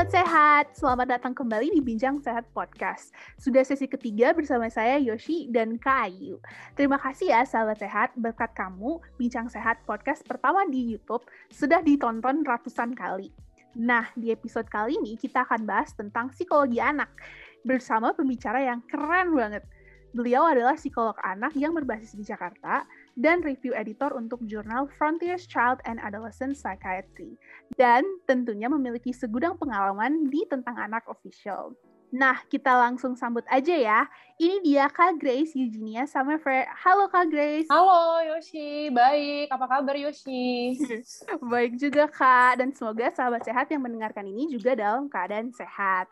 Sahabat sehat, selamat datang kembali di Bincang Sehat Podcast. Sudah sesi ketiga bersama saya Yoshi dan Kak Ayu. Terima kasih ya sahabat sehat, berkat kamu Bincang Sehat Podcast pertama di YouTube sudah ditonton ratusan kali. Nah, di episode kali ini kita akan bahas tentang psikologi anak bersama pembicara yang keren banget. Beliau adalah psikolog anak yang berbasis di Jakarta dan review editor untuk jurnal Frontiers Child and Adolescent Psychiatry. Dan tentunya memiliki segudang pengalaman di Tentang Anak Official. Nah, kita langsung sambut aja ya. Ini dia Kak Grace Eugenia Summerfair. Halo Kak Grace. Halo Yoshi, baik. Apa kabar Yoshi? baik juga Kak, dan semoga sahabat sehat yang mendengarkan ini juga dalam keadaan sehat.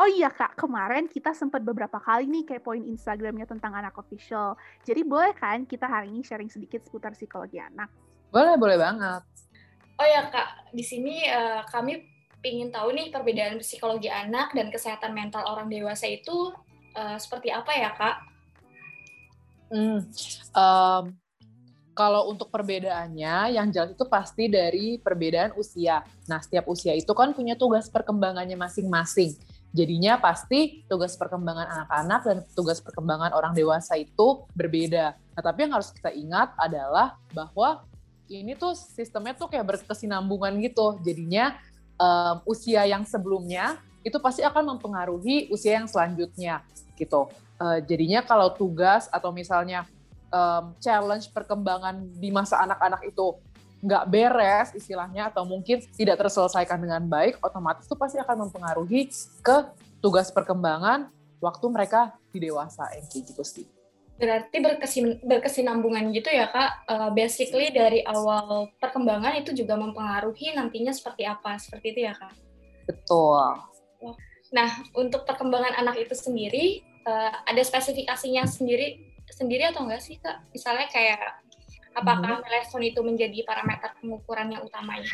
Oh iya kak, kemarin kita sempat beberapa kali nih kayak poin Instagramnya tentang anak official. Jadi boleh kan kita hari ini sharing sedikit seputar psikologi anak? Boleh, boleh banget. Oh ya kak, di sini uh, kami ingin tahu nih perbedaan psikologi anak dan kesehatan mental orang dewasa itu uh, seperti apa ya kak? Hmm, um, kalau untuk perbedaannya, yang jelas itu pasti dari perbedaan usia. Nah, setiap usia itu kan punya tugas perkembangannya masing-masing. Jadinya pasti tugas perkembangan anak-anak dan tugas perkembangan orang dewasa itu berbeda. Nah, tapi yang harus kita ingat adalah bahwa ini tuh sistemnya tuh kayak berkesinambungan gitu. Jadinya um, usia yang sebelumnya itu pasti akan mempengaruhi usia yang selanjutnya gitu. Uh, jadinya kalau tugas atau misalnya um, challenge perkembangan di masa anak-anak itu nggak beres istilahnya atau mungkin tidak terselesaikan dengan baik, otomatis itu pasti akan mempengaruhi ke tugas perkembangan waktu mereka di dewasa yang kayak gitu sih. Berarti berkesin, berkesinambungan gitu ya kak. Uh, basically dari awal perkembangan itu juga mempengaruhi nantinya seperti apa, seperti itu ya kak? Betul. Nah untuk perkembangan anak itu sendiri uh, ada spesifikasinya sendiri sendiri atau enggak sih kak? Misalnya kayak Apakah hmm. milestone itu menjadi parameter pengukuran yang utamanya?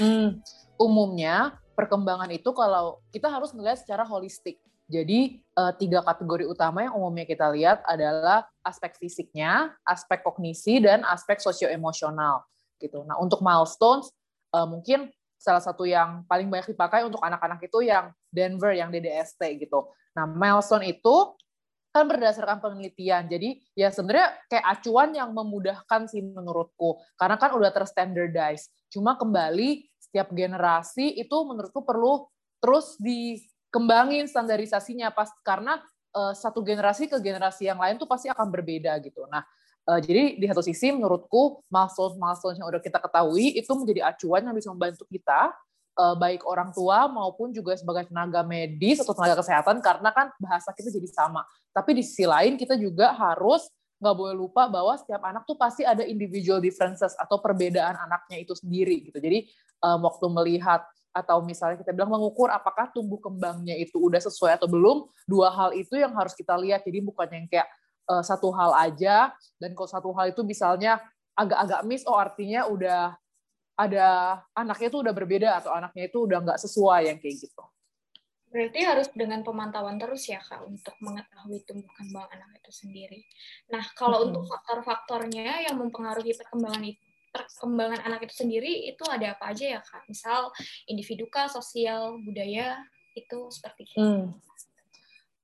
Hmm, umumnya perkembangan itu kalau kita harus melihat secara holistik. Jadi uh, tiga kategori utama yang umumnya kita lihat adalah aspek fisiknya, aspek kognisi, dan aspek sosioemosional. Gitu. Nah untuk milestones uh, mungkin salah satu yang paling banyak dipakai untuk anak-anak itu yang Denver, yang DDST gitu. Nah milestone itu kan berdasarkan penelitian. Jadi ya sebenarnya kayak acuan yang memudahkan sih menurutku. Karena kan udah terstandardize. Cuma kembali setiap generasi itu menurutku perlu terus dikembangin standarisasinya pas karena uh, satu generasi ke generasi yang lain tuh pasti akan berbeda gitu. Nah, uh, jadi di satu sisi menurutku milestone-milestone yang udah kita ketahui itu menjadi acuan yang bisa membantu kita uh, baik orang tua maupun juga sebagai tenaga medis atau tenaga kesehatan karena kan bahasa kita jadi sama. Tapi di sisi lain kita juga harus nggak boleh lupa bahwa setiap anak tuh pasti ada individual differences atau perbedaan anaknya itu sendiri gitu. Jadi um, waktu melihat atau misalnya kita bilang mengukur apakah tumbuh kembangnya itu udah sesuai atau belum, dua hal itu yang harus kita lihat. Jadi bukan yang kayak uh, satu hal aja dan kalau satu hal itu misalnya agak-agak miss, oh artinya udah ada anaknya itu udah berbeda atau anaknya itu udah nggak sesuai yang kayak gitu. Berarti harus dengan pemantauan terus ya kak untuk mengetahui tumbuh kembang anak itu sendiri. Nah kalau hmm. untuk faktor-faktornya yang mempengaruhi perkembangan itu perkembangan anak itu sendiri itu ada apa aja ya kak? Misal individu kah, sosial, budaya itu seperti itu. Hmm.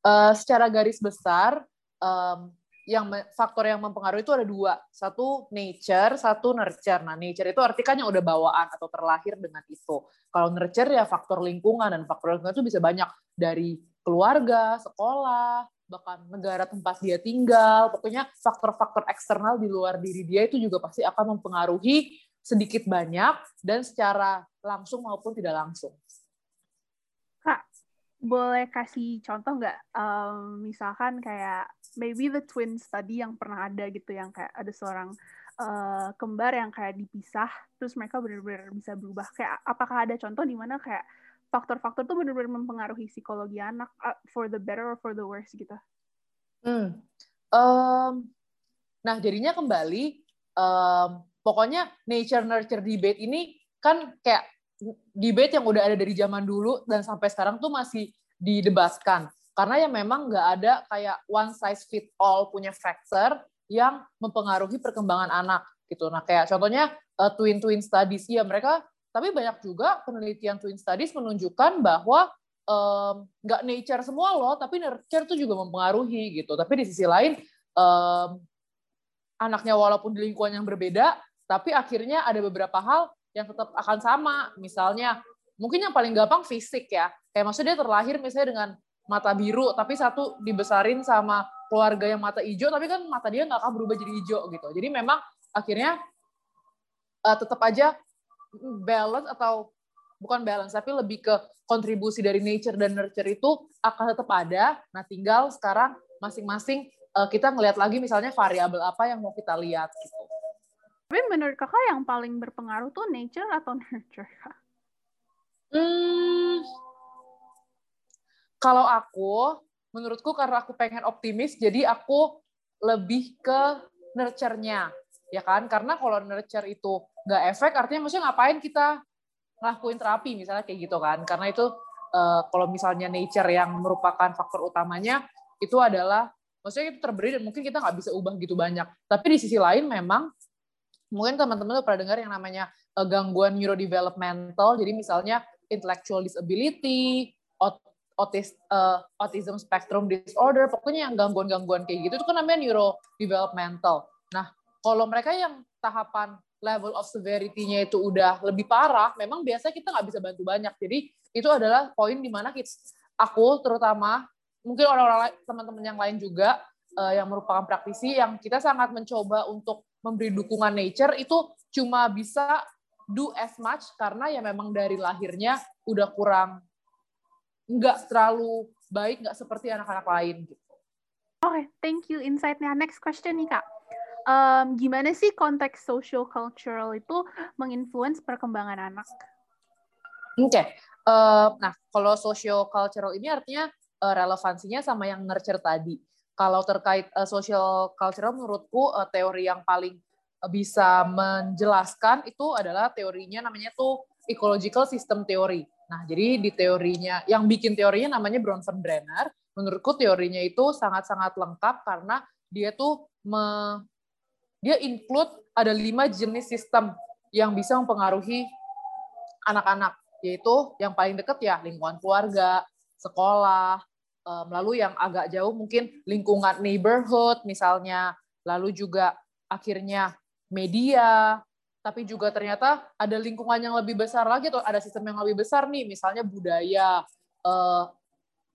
Uh, secara garis besar um, yang faktor yang mempengaruhi itu ada dua. Satu nature, satu nurture. Nah, nature itu yang udah bawaan atau terlahir dengan itu. Kalau nurture ya faktor lingkungan dan faktor lingkungan itu bisa banyak dari keluarga, sekolah, bahkan negara tempat dia tinggal. Pokoknya faktor-faktor eksternal di luar diri dia itu juga pasti akan mempengaruhi sedikit banyak dan secara langsung maupun tidak langsung boleh kasih contoh nggak? Um, misalkan kayak maybe the twin study yang pernah ada gitu yang kayak ada seorang uh, kembar yang kayak dipisah terus mereka benar-benar bisa berubah. Kayak apakah ada contoh di mana kayak faktor-faktor tuh benar-benar mempengaruhi psikologi anak uh, for the better or for the worse gitu? Hmm. um, nah jadinya kembali um, pokoknya nature nurture debate ini kan kayak debate yang udah ada dari zaman dulu dan sampai sekarang tuh masih didebatkan karena ya memang nggak ada kayak one size fit all punya factor yang mempengaruhi perkembangan anak gitu. Nah kayak contohnya uh, twin twin studies ya mereka tapi banyak juga penelitian twin studies menunjukkan bahwa nggak um, nature semua loh, tapi nurture itu juga mempengaruhi gitu. Tapi di sisi lain, um, anaknya walaupun di lingkungan yang berbeda, tapi akhirnya ada beberapa hal yang tetap akan sama. Misalnya, mungkin yang paling gampang fisik ya. Kayak maksudnya dia terlahir misalnya dengan mata biru, tapi satu dibesarin sama keluarga yang mata hijau, tapi kan mata dia nggak akan berubah jadi hijau gitu. Jadi memang akhirnya uh, tetap aja balance atau bukan balance tapi lebih ke kontribusi dari nature dan nurture itu akan tetap ada. Nah, tinggal sekarang masing-masing uh, kita ngelihat lagi misalnya variabel apa yang mau kita lihat gitu. Tapi menurut kakak yang paling berpengaruh tuh nature atau nurture? Hmm, kalau aku, menurutku karena aku pengen optimis, jadi aku lebih ke nurture-nya, ya kan? Karena kalau nurture itu nggak efek, artinya maksudnya ngapain kita ngelakuin terapi misalnya kayak gitu kan karena itu uh, kalau misalnya nature yang merupakan faktor utamanya itu adalah maksudnya itu terberi dan mungkin kita nggak bisa ubah gitu banyak tapi di sisi lain memang mungkin teman-teman pernah dengar yang namanya uh, gangguan neurodevelopmental. Jadi misalnya intellectual disability autis, uh, autism spectrum disorder. Pokoknya yang gangguan-gangguan kayak gitu itu kan namanya neurodevelopmental. Nah kalau mereka yang tahapan level of severity-nya itu udah lebih parah, memang biasanya kita nggak bisa bantu banyak. Jadi itu adalah poin di mana aku terutama mungkin orang-orang teman-teman yang lain juga uh, yang merupakan praktisi yang kita sangat mencoba untuk memberi dukungan nature itu cuma bisa do as much karena ya memang dari lahirnya udah kurang nggak terlalu baik nggak seperti anak-anak lain gitu. Oke, okay, thank you insight-nya. Next question nih kak um, gimana sih konteks social cultural itu menginfluence perkembangan anak? Oke, okay. uh, nah kalau social cultural ini artinya uh, relevansinya sama yang nurture tadi. Kalau terkait uh, social cultural, menurutku uh, teori yang paling bisa menjelaskan itu adalah teorinya namanya tuh ecological system theory. Nah, jadi di teorinya, yang bikin teorinya namanya Bronfen Brenner. Menurutku teorinya itu sangat-sangat lengkap karena dia tuh me, dia include ada lima jenis sistem yang bisa mempengaruhi anak-anak, yaitu yang paling dekat ya lingkungan keluarga, sekolah, lalu yang agak jauh mungkin lingkungan neighborhood misalnya, lalu juga akhirnya media, tapi juga ternyata ada lingkungan yang lebih besar lagi atau ada sistem yang lebih besar nih, misalnya budaya, eh,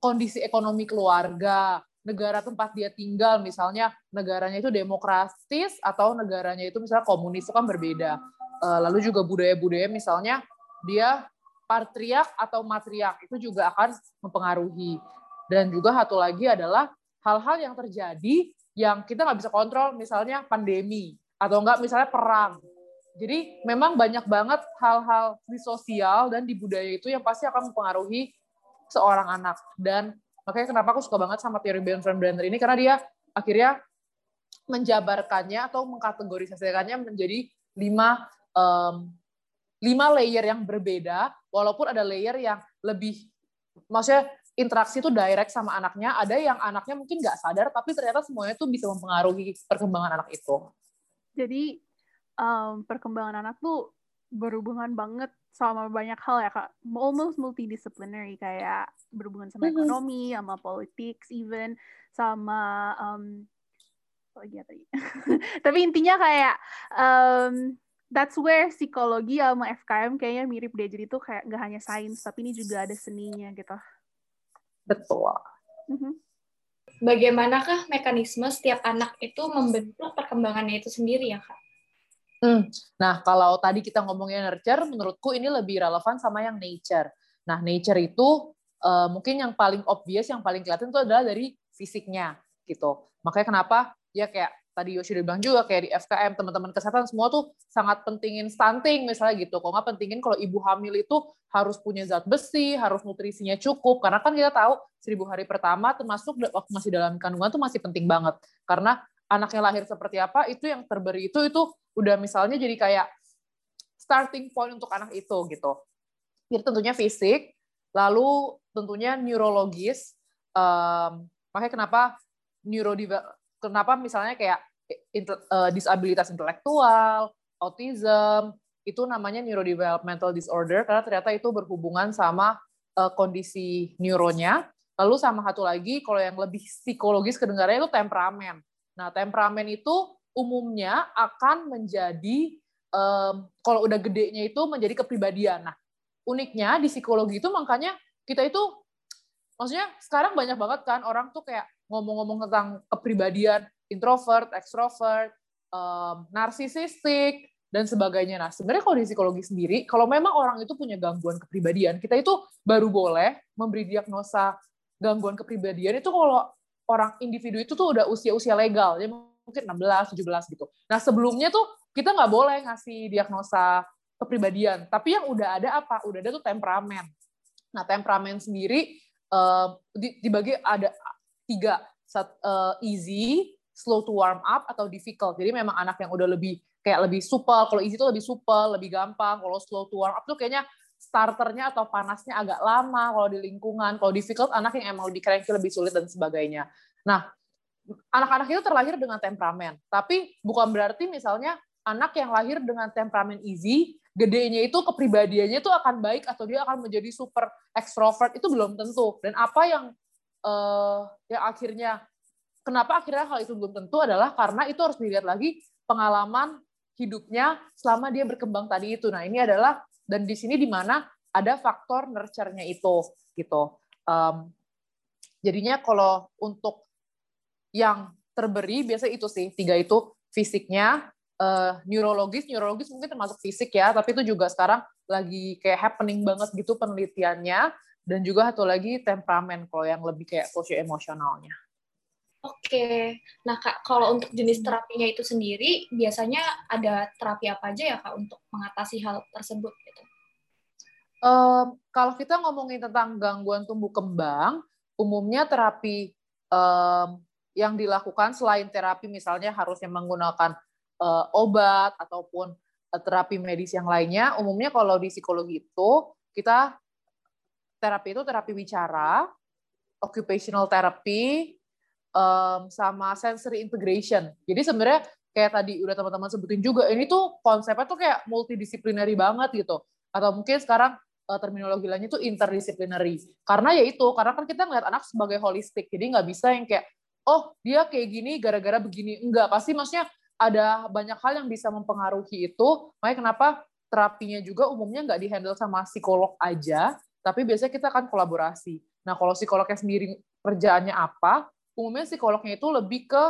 kondisi ekonomi keluarga, negara tempat dia tinggal, misalnya negaranya itu demokratis atau negaranya itu misalnya komunis itu kan berbeda. Eh, lalu juga budaya-budaya misalnya dia patriark atau matriark itu juga akan mempengaruhi. Dan juga satu lagi adalah hal-hal yang terjadi yang kita nggak bisa kontrol, misalnya pandemi atau enggak misalnya perang. Jadi memang banyak banget hal-hal di sosial dan di budaya itu yang pasti akan mempengaruhi seorang anak. Dan Makanya kenapa aku suka banget sama teori Benjamin Brenner ini karena dia akhirnya menjabarkannya atau mengkategorisasikannya menjadi lima um, lima layer yang berbeda, walaupun ada layer yang lebih, maksudnya interaksi itu direct sama anaknya, ada yang anaknya mungkin nggak sadar, tapi ternyata semuanya itu bisa mempengaruhi perkembangan anak itu. Jadi um, perkembangan anak tuh berhubungan banget sama banyak hal ya kak almost multidisciplinary kayak berhubungan sama mm-hmm. ekonomi sama politics even sama um, apa lagi ya tadi tapi intinya kayak um, that's where psikologi sama FKM kayaknya mirip deh jadi tuh kayak gak hanya sains tapi ini juga ada seninya gitu betul mm-hmm. bagaimanakah mekanisme setiap anak itu membentuk perkembangannya itu sendiri ya kak Hmm. Nah, kalau tadi kita ngomongin nurture, menurutku ini lebih relevan sama yang nature. Nah, nature itu uh, mungkin yang paling obvious, yang paling kelihatan itu adalah dari fisiknya, gitu. Makanya kenapa ya kayak tadi Yoshi udah bilang juga kayak di FKM teman-teman kesehatan semua tuh sangat pentingin stunting misalnya gitu. Kok nggak pentingin kalau ibu hamil itu harus punya zat besi, harus nutrisinya cukup. Karena kan kita tahu seribu hari pertama termasuk waktu masih dalam kandungan tuh masih penting banget. Karena anaknya lahir seperti apa itu yang terberi itu itu udah misalnya jadi kayak starting point untuk anak itu gitu. Jadi tentunya fisik, lalu tentunya neurologis. Um, makanya kenapa neuro kenapa misalnya kayak uh, disabilitas intelektual, autism, itu namanya neurodevelopmental disorder karena ternyata itu berhubungan sama uh, kondisi neuronya. Lalu sama satu lagi kalau yang lebih psikologis kedengarannya itu temperamen. Nah, temperamen itu umumnya akan menjadi kalau udah gedenya itu menjadi kepribadian. Nah, uniknya di psikologi itu makanya kita itu maksudnya sekarang banyak banget kan orang tuh kayak ngomong-ngomong tentang kepribadian introvert, extrovert, um, narsisistik, dan sebagainya. Nah, sebenarnya kalau di psikologi sendiri, kalau memang orang itu punya gangguan kepribadian, kita itu baru boleh memberi diagnosa gangguan kepribadian itu kalau orang individu itu tuh udah usia-usia legal, jadi mungkin 16, 17 gitu. Nah, sebelumnya tuh kita nggak boleh ngasih diagnosa kepribadian, tapi yang udah ada apa? Udah ada tuh temperamen. Nah, temperamen sendiri dibagi ada tiga, uh, easy, slow to warm up, atau difficult. Jadi memang anak yang udah lebih kayak lebih supel. Kalau easy itu lebih supel, lebih gampang. Kalau slow to warm up tuh kayaknya starternya atau panasnya agak lama kalau di lingkungan. Kalau difficult anak yang emang lebih cranky, lebih sulit dan sebagainya. Nah, anak-anak itu terlahir dengan temperamen. Tapi bukan berarti misalnya anak yang lahir dengan temperamen easy, gedenya itu kepribadiannya itu akan baik atau dia akan menjadi super extrovert itu belum tentu. Dan apa yang uh, yang akhirnya kenapa akhirnya hal itu belum tentu adalah karena itu harus dilihat lagi pengalaman hidupnya selama dia berkembang tadi itu. Nah, ini adalah dan di sini di mana ada faktor nurture-nya itu gitu. Um, jadinya kalau untuk yang terberi biasa itu sih tiga itu fisiknya, uh, neurologis, neurologis mungkin termasuk fisik ya, tapi itu juga sekarang lagi kayak happening banget gitu penelitiannya dan juga satu lagi temperamen kalau yang lebih kayak sosio emosionalnya. Oke, nah kak, kalau untuk jenis terapinya itu sendiri, biasanya ada terapi apa aja ya kak untuk mengatasi hal tersebut? Gitu? Um, kalau kita ngomongin tentang gangguan tumbuh kembang, umumnya terapi um, yang dilakukan selain terapi misalnya harusnya menggunakan uh, obat ataupun uh, terapi medis yang lainnya, umumnya kalau di psikologi itu kita terapi itu terapi bicara, occupational therapy, um, sama sensory integration. Jadi sebenarnya kayak tadi udah teman-teman sebutin juga, ini tuh konsepnya tuh kayak multidisciplinary banget gitu. Atau mungkin sekarang uh, terminologi lainnya tuh interdisciplinary. Karena ya itu, karena kan kita ngeliat anak sebagai holistik, jadi nggak bisa yang kayak, oh dia kayak gini gara-gara begini. Enggak, pasti maksudnya ada banyak hal yang bisa mempengaruhi itu. Makanya kenapa terapinya juga umumnya nggak dihandle sama psikolog aja, tapi biasanya kita akan kolaborasi. Nah, kalau psikolognya sendiri kerjaannya apa, umumnya psikolognya itu lebih ke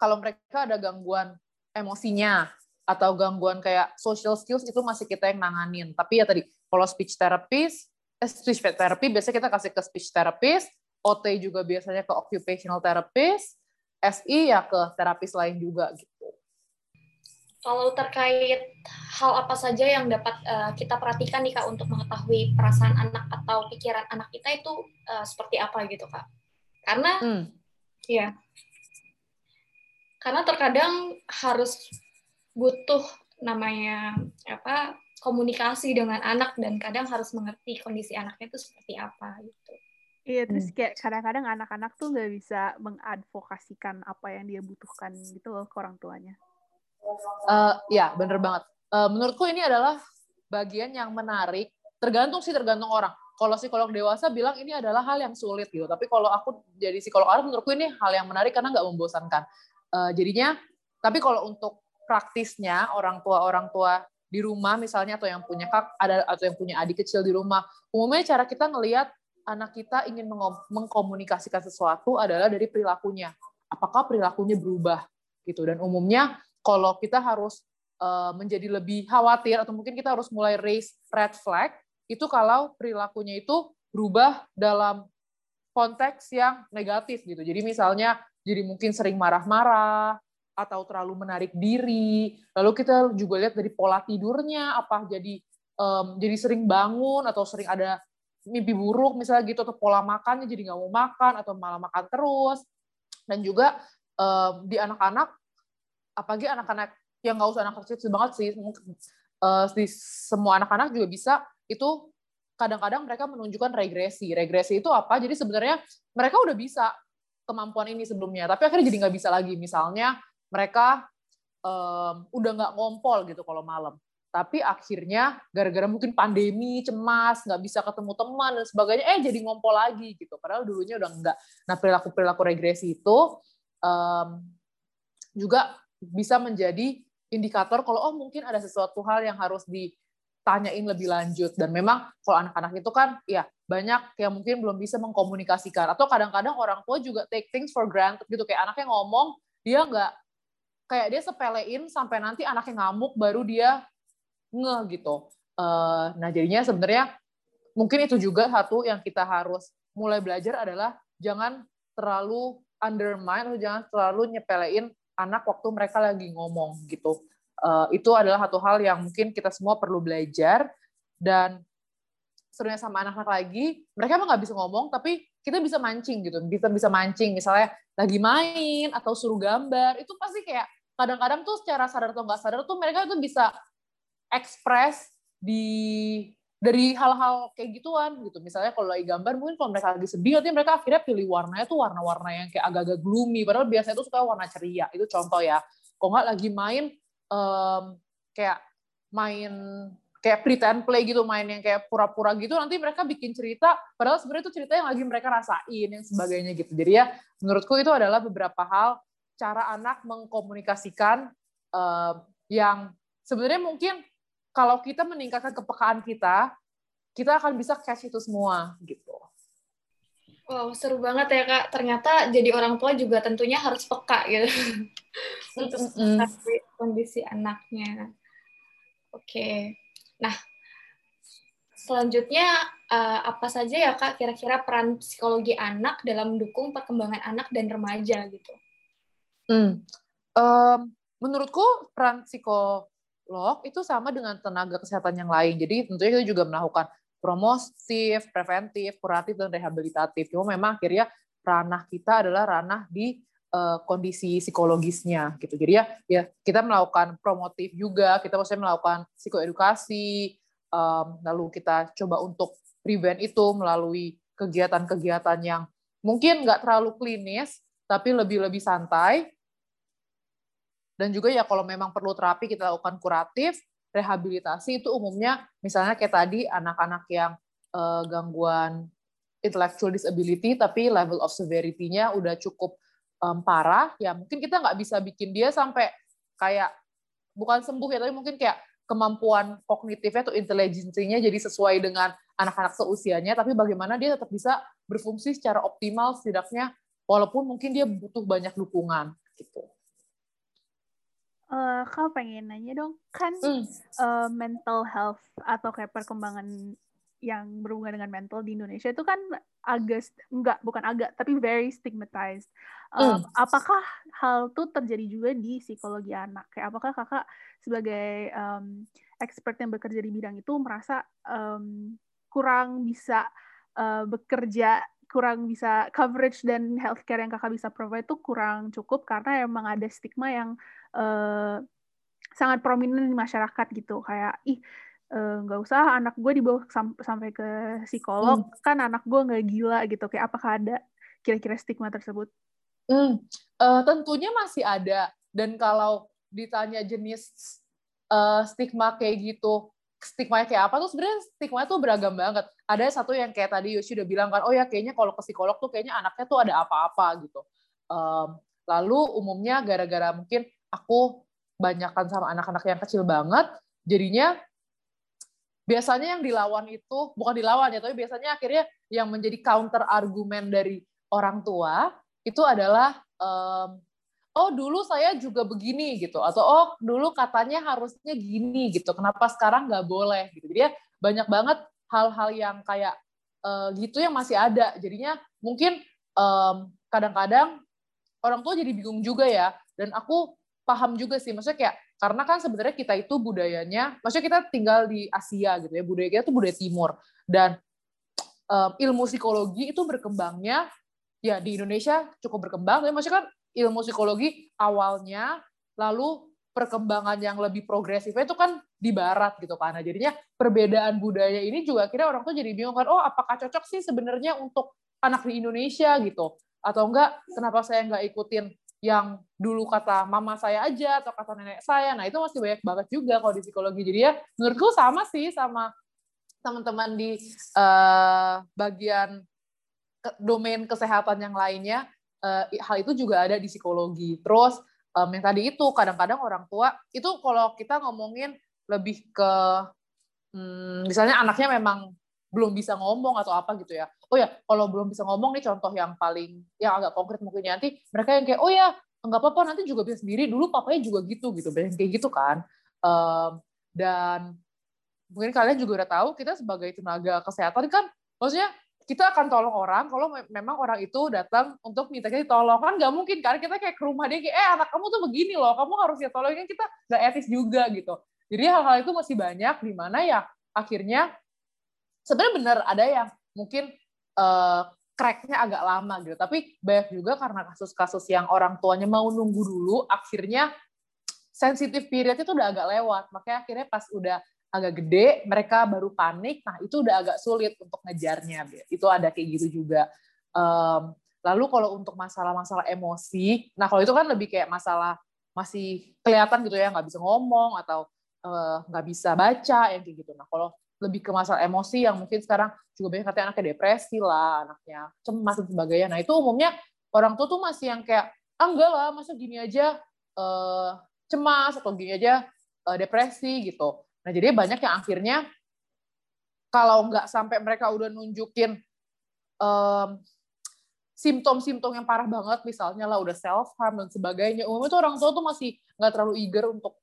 kalau mereka ada gangguan emosinya atau gangguan kayak social skills itu masih kita yang nanganin. Tapi ya tadi kalau speech therapist, eh, speech therapy biasanya kita kasih ke speech therapist, OT juga biasanya ke occupational therapist, SI ya ke terapis lain juga gitu. Kalau terkait hal apa saja yang dapat uh, kita perhatikan nih kak untuk mengetahui perasaan anak atau pikiran anak kita itu uh, seperti apa gitu kak? Karena hmm. ya. Karena terkadang harus butuh namanya apa komunikasi dengan anak dan kadang harus mengerti kondisi anaknya itu seperti apa gitu. Iya, terus hmm. kayak kadang-kadang anak-anak tuh nggak bisa mengadvokasikan apa yang dia butuhkan gitu loh ke orang tuanya. Uh, ya, bener banget. Uh, menurutku ini adalah bagian yang menarik. Tergantung sih, tergantung orang kalau psikolog dewasa bilang ini adalah hal yang sulit gitu. Tapi kalau aku jadi psikolog anak menurutku ini hal yang menarik karena nggak membosankan. Uh, jadinya, tapi kalau untuk praktisnya orang tua orang tua di rumah misalnya atau yang punya kak ada atau yang punya adik kecil di rumah, umumnya cara kita ngelihat anak kita ingin mengkomunikasikan sesuatu adalah dari perilakunya. Apakah perilakunya berubah gitu? Dan umumnya kalau kita harus uh, menjadi lebih khawatir atau mungkin kita harus mulai raise red flag itu kalau perilakunya itu berubah dalam konteks yang negatif gitu. Jadi misalnya jadi mungkin sering marah-marah atau terlalu menarik diri. Lalu kita juga lihat dari pola tidurnya apa jadi um, jadi sering bangun atau sering ada mimpi buruk misalnya gitu atau pola makannya jadi nggak mau makan atau malah makan terus. Dan juga um, di anak-anak apalagi anak-anak yang nggak usah anak kecil banget sih, uh, di semua anak-anak juga bisa itu kadang-kadang mereka menunjukkan regresi. Regresi itu apa? Jadi sebenarnya mereka udah bisa kemampuan ini sebelumnya, tapi akhirnya jadi nggak bisa lagi. Misalnya mereka um, udah nggak ngompol gitu kalau malam, tapi akhirnya gara-gara mungkin pandemi cemas nggak bisa ketemu teman dan sebagainya eh jadi ngompol lagi gitu padahal dulunya udah enggak nah perilaku perilaku regresi itu um, juga bisa menjadi indikator kalau oh mungkin ada sesuatu hal yang harus ditanyain lebih lanjut. Dan memang kalau anak-anak itu kan ya banyak yang mungkin belum bisa mengkomunikasikan. Atau kadang-kadang orang tua juga take things for granted gitu. Kayak anaknya ngomong dia nggak kayak dia sepelein sampai nanti anaknya ngamuk baru dia ngeh gitu. Uh, nah jadinya sebenarnya mungkin itu juga satu yang kita harus mulai belajar adalah jangan terlalu undermine atau jangan terlalu nyepelein anak waktu mereka lagi ngomong gitu. Uh, itu adalah satu hal yang mungkin kita semua perlu belajar. Dan serunya sama anak-anak lagi, mereka emang nggak bisa ngomong, tapi kita bisa mancing gitu, bisa bisa mancing, misalnya lagi main atau suruh gambar, itu pasti kayak kadang-kadang tuh secara sadar atau nggak sadar tuh mereka tuh bisa ekspres di dari hal-hal kayak gituan gitu. Misalnya kalau lagi gambar mungkin kalau mereka lagi sedih nanti mereka akhirnya pilih warnanya tuh warna-warna yang kayak agak-agak gloomy padahal biasanya tuh suka warna ceria. Itu contoh ya. Kalau nggak lagi main um, kayak main kayak pretend play gitu main yang kayak pura-pura gitu nanti mereka bikin cerita padahal sebenarnya itu cerita yang lagi mereka rasain yang sebagainya gitu jadi ya menurutku itu adalah beberapa hal cara anak mengkomunikasikan uh, yang sebenarnya mungkin kalau kita meningkatkan kepekaan kita, kita akan bisa catch itu semua gitu. Wow, seru banget ya kak. Ternyata jadi orang tua juga tentunya harus peka gitu untuk mengetahui kondisi anaknya. Oke, nah selanjutnya eh, apa saja ya kak kira-kira peran psikologi anak dalam mendukung perkembangan anak dan remaja gitu? Hmm. Um, menurutku peran psiko psikolog itu sama dengan tenaga kesehatan yang lain. Jadi tentunya kita juga melakukan promotif, preventif, kuratif, dan rehabilitatif. Cuma memang akhirnya ranah kita adalah ranah di uh, kondisi psikologisnya gitu. Jadi ya, ya kita melakukan promotif juga, kita maksudnya melakukan psikoedukasi, um, lalu kita coba untuk prevent itu melalui kegiatan-kegiatan yang mungkin nggak terlalu klinis, tapi lebih-lebih santai, dan juga ya kalau memang perlu terapi kita lakukan kuratif, rehabilitasi itu umumnya misalnya kayak tadi anak-anak yang uh, gangguan intellectual disability tapi level of severity-nya udah cukup um, parah, ya mungkin kita nggak bisa bikin dia sampai kayak bukan sembuh ya, tapi mungkin kayak kemampuan kognitifnya atau intelijensinya jadi sesuai dengan anak-anak seusianya, tapi bagaimana dia tetap bisa berfungsi secara optimal setidaknya walaupun mungkin dia butuh banyak dukungan gitu uh, kau pengen nanya dong kan mm. uh, mental health atau kayak perkembangan yang berhubungan dengan mental di Indonesia itu kan agak enggak bukan agak tapi very stigmatized. Um, mm. Apakah hal itu terjadi juga di psikologi anak? Kayak apakah kakak sebagai um, expert yang bekerja di bidang itu merasa um, kurang bisa uh, bekerja kurang bisa coverage dan healthcare yang kakak bisa provide itu kurang cukup karena emang ada stigma yang uh, sangat prominent di masyarakat gitu kayak ih eh, nggak uh, usah anak gue dibawa sam sampai ke psikolog hmm. kan anak gue nggak gila gitu kayak apakah ada kira-kira stigma tersebut? Hmm, uh, tentunya masih ada dan kalau ditanya jenis uh, stigma kayak gitu stigma kayak apa tuh sebenarnya stigma tuh beragam banget. Ada satu yang kayak tadi Yoshi udah bilang kan, oh ya kayaknya kalau ke psikolog tuh kayaknya anaknya tuh ada apa-apa gitu. Um, lalu umumnya gara-gara mungkin aku banyakkan sama anak-anak yang kecil banget, jadinya biasanya yang dilawan itu bukan dilawan ya, tapi biasanya akhirnya yang menjadi counter argumen dari orang tua itu adalah um, oh dulu saya juga begini gitu. Atau oh dulu katanya harusnya gini gitu. Kenapa sekarang nggak boleh gitu. Jadi ya banyak banget hal-hal yang kayak uh, gitu yang masih ada. Jadinya mungkin kadang kadang-kadang orang tua jadi bingung juga ya. Dan aku paham juga sih. Maksudnya kayak karena kan sebenarnya kita itu budayanya maksudnya kita tinggal di Asia gitu ya. Budaya kita tuh budaya timur. Dan um, ilmu psikologi itu berkembangnya ya di Indonesia cukup berkembang. Tapi maksudnya kan ilmu psikologi awalnya, lalu perkembangan yang lebih progresifnya itu kan di barat gitu kan. Jadinya perbedaan budaya ini juga akhirnya orang tuh jadi bingung kan, oh apakah cocok sih sebenarnya untuk anak di Indonesia gitu? Atau enggak, kenapa saya nggak ikutin yang dulu kata mama saya aja atau kata nenek saya. Nah, itu masih banyak banget juga kalau di psikologi. Jadi ya menurutku sama sih sama teman-teman di uh, bagian domain kesehatan yang lainnya. Uh, hal itu juga ada di psikologi. Terus um, yang tadi itu kadang-kadang orang tua itu kalau kita ngomongin lebih ke hmm, misalnya anaknya memang belum bisa ngomong atau apa gitu ya. Oh ya, kalau belum bisa ngomong nih contoh yang paling yang agak konkret mungkin nanti mereka yang kayak oh ya nggak apa-apa nanti juga bisa sendiri dulu papanya juga gitu gitu kayak gitu kan. Um, dan mungkin kalian juga udah tahu kita sebagai tenaga kesehatan kan maksudnya kita akan tolong orang kalau memang orang itu datang untuk minta kita tolong kan nggak mungkin kan kita kayak ke rumah dia kayak eh anak kamu tuh begini loh kamu harus ya tolongin. Kita nggak etis juga gitu. Jadi hal-hal itu masih banyak di mana ya akhirnya sebenarnya benar ada yang mungkin uh, cracknya agak lama gitu. Tapi banyak juga karena kasus-kasus yang orang tuanya mau nunggu dulu akhirnya sensitif period itu udah agak lewat. Makanya akhirnya pas udah agak gede mereka baru panik nah itu udah agak sulit untuk ngejarnya itu ada kayak gitu juga um, lalu kalau untuk masalah-masalah emosi nah kalau itu kan lebih kayak masalah masih kelihatan gitu ya nggak bisa ngomong atau eh, nggak uh, bisa baca yang kayak gitu nah kalau lebih ke masalah emosi yang mungkin sekarang juga banyak katanya anaknya depresi lah, anaknya cemas dan sebagainya. Nah itu umumnya orang tua tuh masih yang kayak, ah enggak lah, masa gini aja uh, cemas atau gini aja uh, depresi gitu. Nah jadi banyak yang akhirnya kalau nggak sampai mereka udah nunjukin um, simptom-simptom yang parah banget, misalnya lah udah self harm dan sebagainya, umumnya tuh orang tua tuh masih nggak terlalu eager untuk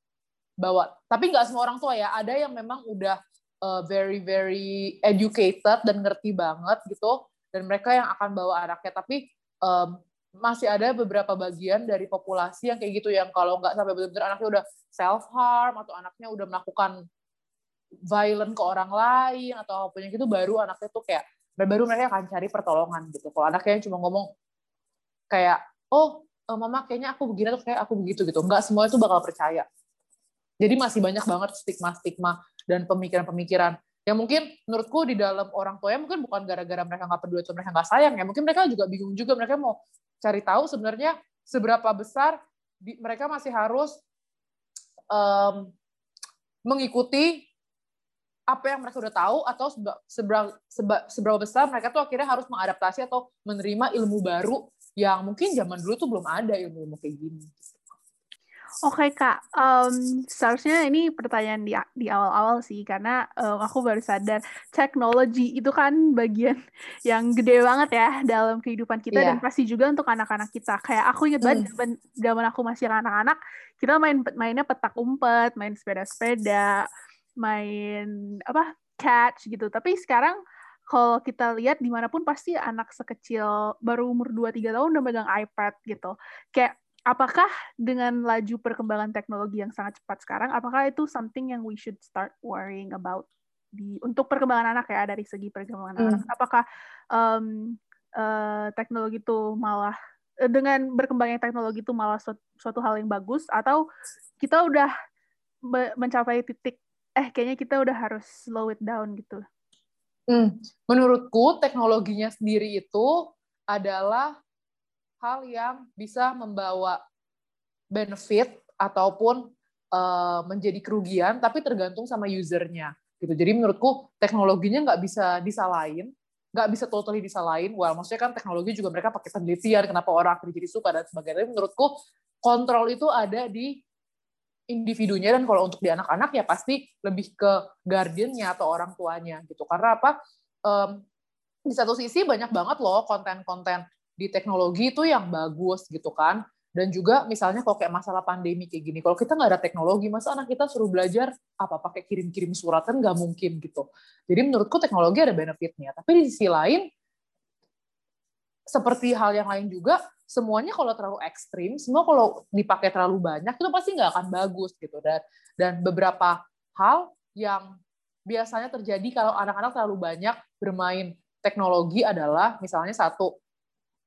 bawa. Tapi nggak semua orang tua ya, ada yang memang udah uh, very very educated dan ngerti banget gitu dan mereka yang akan bawa anaknya tapi um, masih ada beberapa bagian dari populasi yang kayak gitu yang kalau nggak sampai benar-benar anaknya udah self harm atau anaknya udah melakukan violent ke orang lain atau apa yang gitu baru anaknya tuh kayak baru mereka akan cari pertolongan gitu. Kalau anaknya cuma ngomong kayak oh eh, mama kayaknya aku begini atau kayak aku begitu gitu. Nggak semua itu bakal percaya. Jadi masih banyak banget stigma-stigma dan pemikiran-pemikiran. Yang mungkin menurutku di dalam orang tuanya mungkin bukan gara-gara mereka nggak peduli atau mereka nggak sayang ya mungkin mereka juga bingung juga mereka mau cari tahu sebenarnya seberapa besar mereka masih harus um, mengikuti apa yang mereka udah tahu atau seberapa, seberapa besar mereka tuh akhirnya harus mengadaptasi atau menerima ilmu baru yang mungkin zaman dulu tuh belum ada ilmu-ilmu kayak gini. Oke kak, um, seharusnya ini pertanyaan di di awal-awal sih karena um, aku baru sadar teknologi itu kan bagian yang gede banget ya dalam kehidupan kita yeah. dan pasti juga untuk anak-anak kita. Kayak aku ingat banget mm. zaman aku masih anak-anak, kita main mainnya petak umpet, main sepeda-sepeda, main apa catch gitu. Tapi sekarang kalau kita lihat di mana pun pasti anak sekecil baru umur 2-3 tahun udah megang iPad gitu. Kayak apakah dengan laju perkembangan teknologi yang sangat cepat sekarang, apakah itu something yang we should start worrying about di untuk perkembangan anak ya dari segi perkembangan hmm. anak? Apakah um, uh, teknologi itu malah uh, dengan berkembangnya teknologi itu malah suatu, suatu hal yang bagus atau kita udah mencapai titik eh kayaknya kita udah harus slow it down gitu? Hmm. Menurutku teknologinya sendiri itu adalah hal yang bisa membawa benefit ataupun uh, menjadi kerugian, tapi tergantung sama usernya. Gitu. Jadi menurutku teknologinya nggak bisa disalahin, nggak bisa totally disalahin. Well, maksudnya kan teknologi juga mereka pakai penelitian, kenapa orang akhirnya jadi suka dan sebagainya. Tapi menurutku kontrol itu ada di individunya dan kalau untuk di anak-anak ya pasti lebih ke guardiannya atau orang tuanya gitu. Karena apa? Um, di satu sisi banyak banget loh konten-konten di teknologi itu yang bagus gitu kan. Dan juga misalnya kalau kayak masalah pandemi kayak gini, kalau kita nggak ada teknologi, masa anak kita suruh belajar apa pakai kirim-kirim surat kan nggak mungkin gitu. Jadi menurutku teknologi ada benefitnya. Tapi di sisi lain, seperti hal yang lain juga, semuanya kalau terlalu ekstrim, semua kalau dipakai terlalu banyak itu pasti nggak akan bagus gitu. Dan dan beberapa hal yang biasanya terjadi kalau anak-anak terlalu banyak bermain teknologi adalah misalnya satu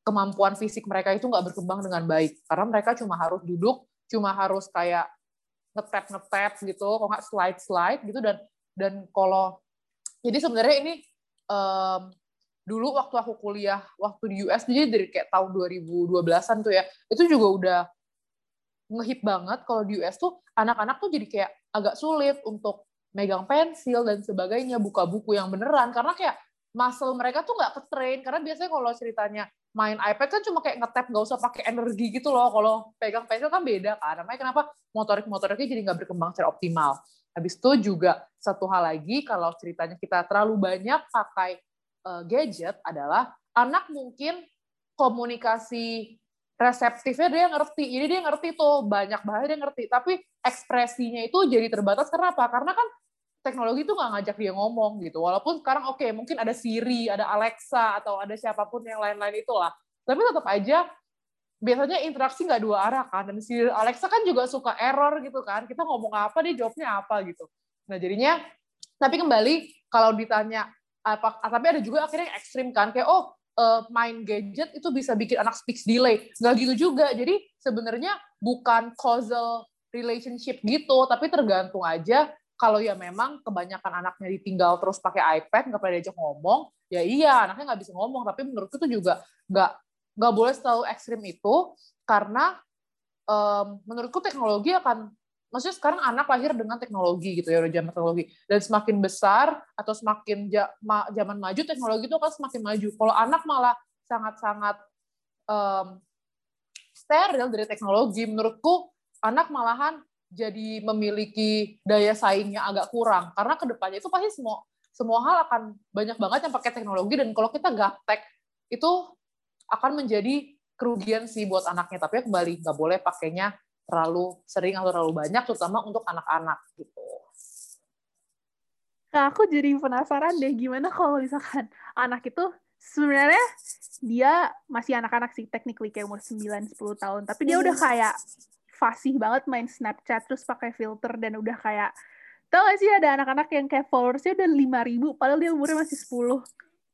kemampuan fisik mereka itu nggak berkembang dengan baik. Karena mereka cuma harus duduk cuma harus kayak ngetap ngetap gitu kok nggak slide slide gitu. Dan dan kalau jadi sebenarnya ini um, dulu waktu aku kuliah waktu di US jadi dari kayak tahun 2012-an tuh ya itu juga udah ngehip banget. Kalau di US tuh anak-anak tuh jadi kayak agak sulit untuk megang pensil dan sebagainya buka buku yang beneran. Karena kayak muscle mereka tuh nggak ketrain. Karena biasanya kalau ceritanya main iPad kan cuma kayak ngetap nggak usah pakai energi gitu loh. Kalau pegang pensil kan beda kan. Namanya kenapa? Motorik motoriknya jadi nggak berkembang secara optimal. Habis itu juga satu hal lagi kalau ceritanya kita terlalu banyak pakai uh, gadget adalah anak mungkin komunikasi reseptifnya dia ngerti. Jadi dia ngerti tuh banyak bahasa dia ngerti, tapi ekspresinya itu jadi terbatas. Karena apa? Karena kan teknologi itu nggak ngajak dia ngomong gitu. Walaupun sekarang oke, okay, mungkin ada Siri, ada Alexa atau ada siapa pun yang lain-lain itulah. Tapi tetap aja biasanya interaksi nggak dua arah kan. Dan si Alexa kan juga suka error gitu kan. Kita ngomong apa dia jawabnya apa gitu. Nah jadinya tapi kembali kalau ditanya apa tapi ada juga akhirnya yang ekstrim kan kayak oh uh, main gadget itu bisa bikin anak speech delay nggak gitu juga jadi sebenarnya bukan causal relationship gitu tapi tergantung aja kalau ya memang kebanyakan anaknya ditinggal terus pakai iPad nggak pernah diajak ngomong ya iya anaknya nggak bisa ngomong. Tapi menurutku itu juga nggak nggak boleh selalu ekstrim itu karena um, menurutku teknologi akan maksudnya sekarang anak lahir dengan teknologi gitu ya udah zaman teknologi. Dan semakin besar atau semakin zaman maju teknologi itu akan semakin maju. Kalau anak malah sangat-sangat um, steril dari teknologi menurutku anak malahan jadi memiliki daya saingnya agak kurang karena ke depannya itu pasti semua semua hal akan banyak banget yang pakai teknologi dan kalau kita gaptek itu akan menjadi kerugian sih buat anaknya tapi kembali nggak boleh pakainya terlalu sering atau terlalu banyak, terutama untuk anak-anak gitu. Nah, aku jadi penasaran deh gimana kalau misalkan anak itu sebenarnya dia masih anak-anak sih technically kayak umur 9 10 tahun, tapi dia udah hmm. kayak fasih banget main Snapchat terus pakai filter dan udah kayak tau gak sih ada anak-anak yang kayak followersnya udah 5000 padahal dia umurnya masih 10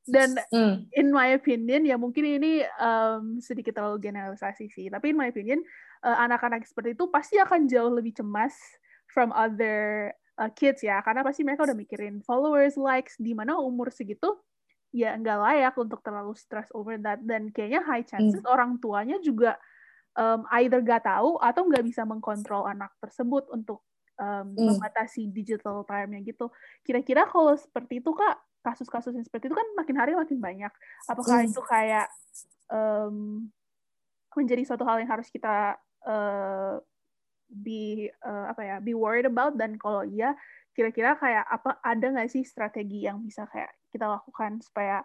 dan mm. in my opinion ya mungkin ini um, sedikit terlalu generalisasi sih tapi in my opinion eh, anak-anak seperti itu pasti akan jauh lebih cemas from other uh, kids ya karena pasti mereka udah mikirin followers likes di mana umur segitu ya nggak layak untuk terlalu stress over that dan kayaknya high chances mm. orang tuanya juga um, either gak tahu atau nggak bisa mengkontrol anak tersebut untuk um, mm. membatasi digital time-nya gitu kira-kira kalau seperti itu kak kasus-kasus yang seperti itu kan makin hari makin banyak. Apakah mm. itu kayak um, menjadi suatu hal yang harus kita uh, be uh, apa ya be worried about dan kalau iya kira-kira kayak apa ada nggak sih strategi yang bisa kayak kita lakukan supaya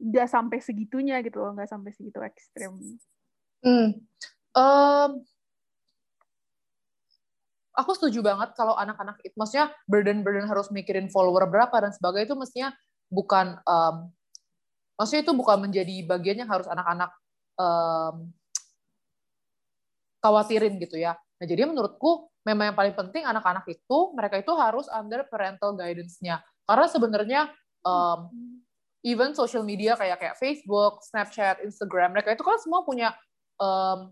nggak um, sampai segitunya gitu loh nggak sampai segitu ekstrim. Hmm. Um, aku setuju banget kalau anak-anak itu maksudnya burden-burden harus mikirin follower berapa dan sebagainya itu mestinya bukan um, maksudnya itu bukan menjadi bagian yang harus anak-anak um, khawatirin gitu ya. Nah, jadi menurutku memang yang paling penting anak-anak itu mereka itu harus under parental guidance-nya. Karena sebenarnya um, even social media kayak kayak Facebook, Snapchat, Instagram, mereka itu kan semua punya um,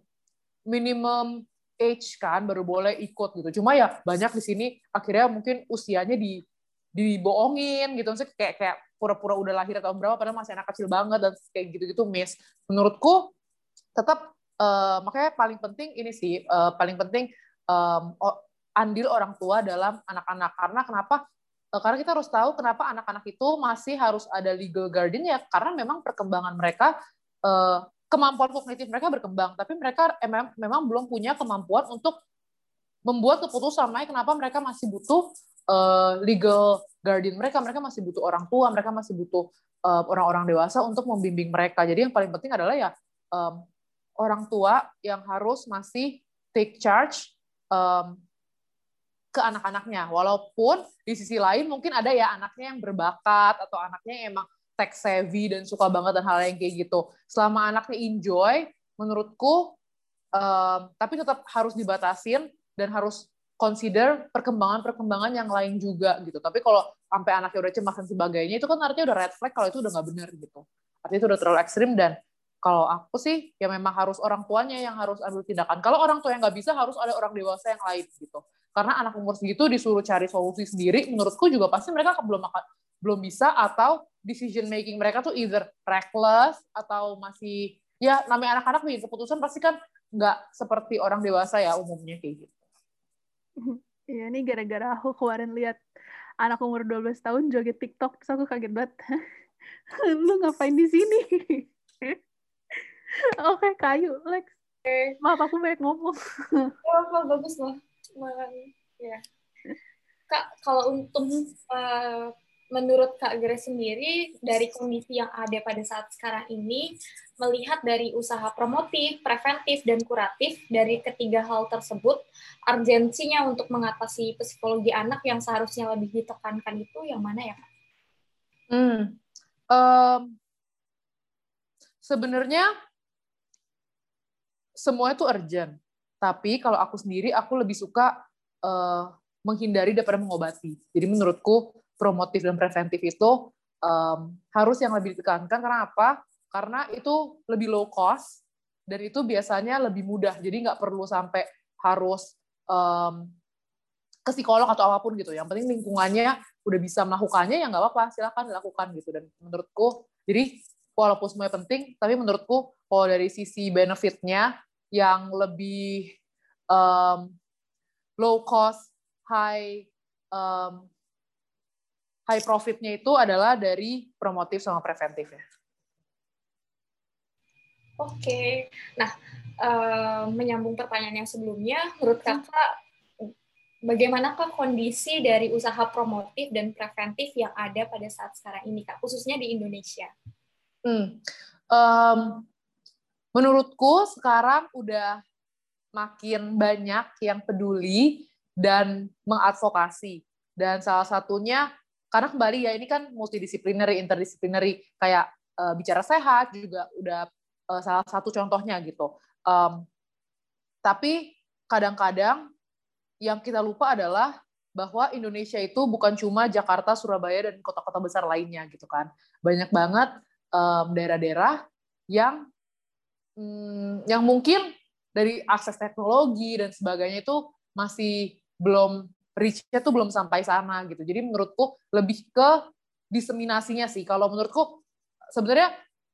minimum age kan baru boleh ikut gitu. Cuma ya banyak di sini akhirnya mungkin usianya di dibohongin gitu. Maksudnya kayak kayak pura-pura udah lahir atau berapa padahal masih anak kecil banget dan kayak gitu-gitu miss. Menurutku tetap uh, makanya paling penting ini sih uh, paling penting um, andil orang tua dalam anak-anak karena kenapa uh, karena kita harus tahu kenapa anak-anak itu masih harus ada legal guardian ya karena memang perkembangan mereka uh, kemampuan kognitif mereka berkembang, tapi mereka emang, memang belum punya kemampuan untuk membuat keputusan. Makanya kenapa mereka masih butuh uh, legal guardian mereka, mereka masih butuh orang tua, mereka masih butuh orang orang-orang dewasa untuk membimbing mereka. Jadi yang paling penting adalah ya um, orang tua yang harus masih take charge um, ke anak-anaknya. Walaupun di sisi lain mungkin ada ya anaknya yang berbakat atau anaknya yang emang tech savvy dan suka banget dan hal yang kayak gitu. Selama anaknya enjoy, menurutku, um, tapi tetap harus dibatasin dan harus consider perkembangan-perkembangan yang lain juga gitu. Tapi kalau sampai anaknya udah cemas dan sebagainya, itu kan artinya udah red flag kalau itu udah nggak benar gitu. Artinya itu udah terlalu ekstrim dan kalau aku sih ya memang harus orang tuanya yang harus ambil tindakan. Kalau orang tua yang nggak bisa harus ada orang dewasa yang lain gitu. Karena anak umur segitu disuruh cari solusi sendiri, menurutku juga pasti mereka belum akan belum bisa atau decision making mereka tuh either reckless atau masih ya namanya anak-anak nih keputusan pasti kan nggak seperti orang dewasa ya umumnya kayak gitu. Iya, ini gara-gara aku kemarin lihat anak umur 12 tahun joget TikTok, terus aku kaget banget. Lu ngapain di sini? Oke, okay, kayu, Lex. Maaf, aku banyak ngomong. Oh, bagus loh. Ya. Kak, kalau untuk uh, menurut Kak Grace sendiri, dari kondisi yang ada pada saat sekarang ini, melihat dari usaha promotif, preventif, dan kuratif, dari ketiga hal tersebut, urgensinya untuk mengatasi psikologi anak yang seharusnya lebih ditekankan itu yang mana ya? Hmm. Um, sebenarnya semua itu urgent. Tapi kalau aku sendiri, aku lebih suka uh, menghindari daripada mengobati. Jadi menurutku promotif dan preventif itu um, harus yang lebih ditekankan karena apa? Karena itu lebih low cost dan itu biasanya lebih mudah. Jadi nggak perlu sampai harus um, ke psikolog atau apa pun gitu. Yang penting lingkungannya udah bisa melakukannya ya nggak apa-apa, silakan dilakukan gitu. Dan menurutku, jadi walaupun semuanya penting, tapi menurutku kalau dari sisi benefitnya yang lebih um, low cost, high um, high profitnya itu adalah dari promotif sama preventif ya. Oke, nah uh, menyambung pertanyaan yang sebelumnya, menurut hmm. kakak bagaimanakah kondisi dari usaha promotif dan preventif yang ada pada saat sekarang ini kak, khususnya di Indonesia? Hmm. Um, menurutku sekarang udah makin banyak yang peduli dan mengadvokasi. Dan salah satunya karena kembali ya ini kan multidisciplinary, interdisciplinary kayak uh, bicara sehat juga udah uh, salah satu contohnya gitu. Um, tapi kadang-kadang yang kita lupa adalah bahwa Indonesia itu bukan cuma Jakarta, Surabaya dan kota-kota besar lainnya gitu kan. Banyak banget um, daerah-daerah yang um, yang mungkin dari akses teknologi dan sebagainya itu masih belum reach-nya tuh belum sampai sana gitu. Jadi menurutku lebih ke diseminasinya sih. Kalau menurutku sebenarnya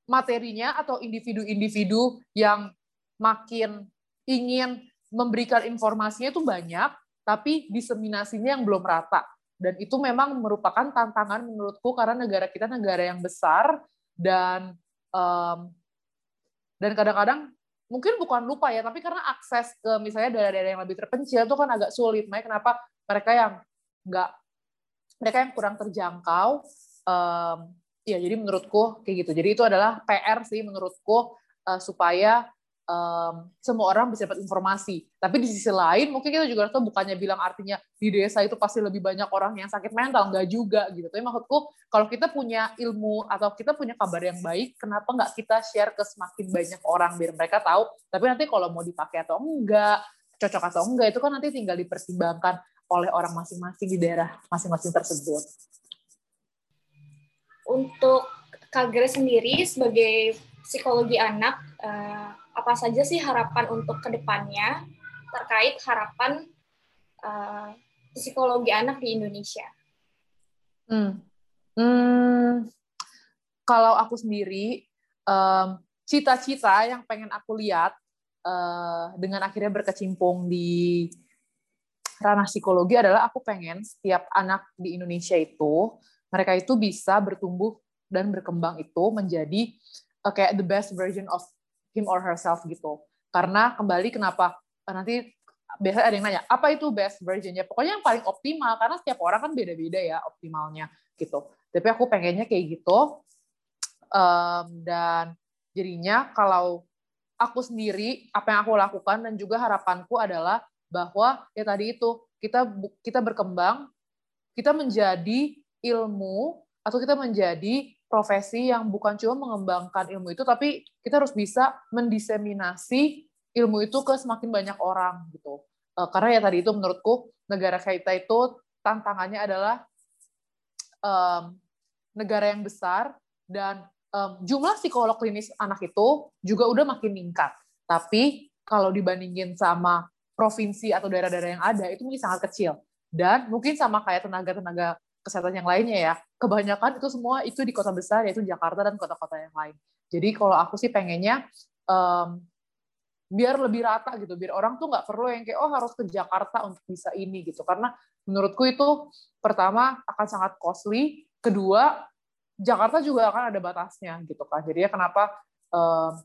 materinya atau individu-individu yang makin ingin memberikan informasinya itu banyak, tapi diseminasinya yang belum rata. Dan itu memang merupakan tantangan menurutku karena negara kita negara yang besar dan um, dan kadang-kadang mungkin bukan lupa ya, tapi karena akses ke misalnya daerah-daerah yang lebih terpencil itu kan agak sulit. Makanya kenapa mereka yang nggak mereka yang kurang terjangkau um, ya jadi menurutku kayak gitu. Jadi itu adalah PR sih menurutku uh, supaya um, semua orang bisa dapat informasi. Tapi di sisi lain mungkin kita juga tuh bukannya bilang artinya di desa itu pasti lebih banyak orang yang sakit mental. Nggak juga gitu. Tapi maksudku kalau kita punya ilmu atau kita punya kabar yang baik kenapa nggak kita share ke semakin banyak orang biar mereka tahu? Tapi nanti kalau mau dipakai atau enggak cocok atau enggak itu kan nanti tinggal dipertimbangkan oleh orang masing-masing di daerah masing-masing tersebut. Untuk Kak Grace sendiri sebagai psikologi anak, eh, apa saja sih harapan untuk ke depannya terkait harapan eh, psikologi anak di Indonesia? Hmm. Hmm, kalau aku sendiri, cita-cita yang pengen aku lihat uh, dengan akhirnya berkecimpung di ranah psikologi adalah aku pengen setiap anak di Indonesia itu mereka itu bisa bertumbuh dan berkembang itu menjadi uh, kayak the best version of him or herself gitu. Karena kembali kenapa uh, nanti biasa ada yang nanya apa itu best versionnya pokoknya yang paling optimal karena setiap orang kan beda-beda ya optimalnya gitu tapi aku pengennya kayak gitu um, dan jadinya kalau aku sendiri apa yang aku lakukan dan juga harapanku adalah bahwa ya tadi itu kita kita berkembang, kita menjadi ilmu atau kita menjadi profesi yang bukan cuma mengembangkan ilmu itu, tapi kita harus bisa mendiseminasi ilmu itu ke semakin banyak orang gitu. Eh, karena ya tadi itu menurutku negara kita itu tantangannya adalah um, negara yang besar dan um, jumlah psikolog klinis anak itu juga udah makin meningkat. Tapi kalau dibandingin sama provinsi atau daerah-daerah yang ada itu mungkin sangat kecil dan mungkin sama kayak tenaga-tenaga kesehatan yang lainnya ya. Kebanyakan itu semua itu di kota besar yaitu Jakarta dan kota-kota yang lain. Jadi kalau aku sih pengennya um, biar lebih rata gitu, biar orang tuh nggak perlu yang kayak oh harus ke Jakarta untuk bisa ini gitu. Karena menurutku itu pertama akan sangat costly, kedua Jakarta juga akan ada batasnya gitu kan. Jadi ya kenapa um,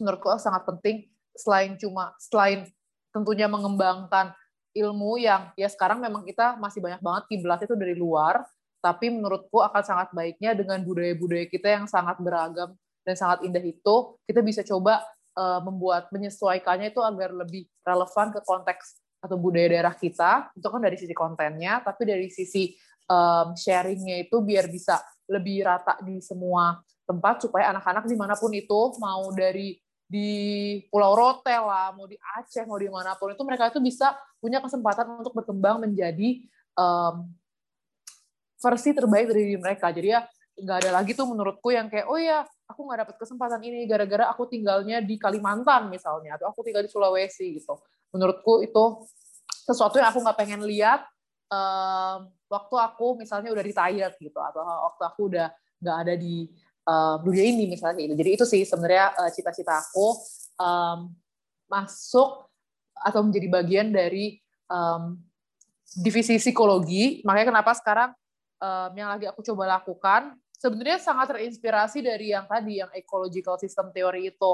menurutku sangat penting selain cuma selain tentunya mengembangkan ilmu yang ya sekarang memang kita masih banyak banget kiblat itu dari luar, tapi menurutku akan sangat baiknya dengan budaya-budaya kita yang sangat beragam dan sangat indah itu, kita bisa coba uh, membuat menyesuaikannya itu agar lebih relevan ke konteks atau budaya daerah kita, itu kan dari sisi kontennya, tapi dari sisi um, sharingnya itu biar bisa lebih rata di semua tempat supaya anak-anak di mana pun itu mau dari di Pulau Rote lah, mau di Aceh, mau di mana pun itu mereka itu bisa punya kesempatan untuk berkembang menjadi um, versi terbaik dari diri mereka. Jadi ya nggak ada lagi tuh menurutku yang kayak oh ya aku nggak dapat kesempatan ini gara-gara aku tinggalnya di Kalimantan misalnya atau aku tinggal di Sulawesi gitu. Menurutku itu sesuatu yang aku nggak pengen lihat um, waktu aku misalnya udah retired gitu atau waktu aku udah nggak ada di uh, dunia ini misalnya itu. Jadi itu sih sebenarnya uh, cita-cita aku um, masuk atau menjadi bagian dari um, divisi psikologi. Makanya kenapa sekarang um, yang lagi aku coba lakukan sebenarnya sangat terinspirasi dari yang tadi yang ecological system theory itu.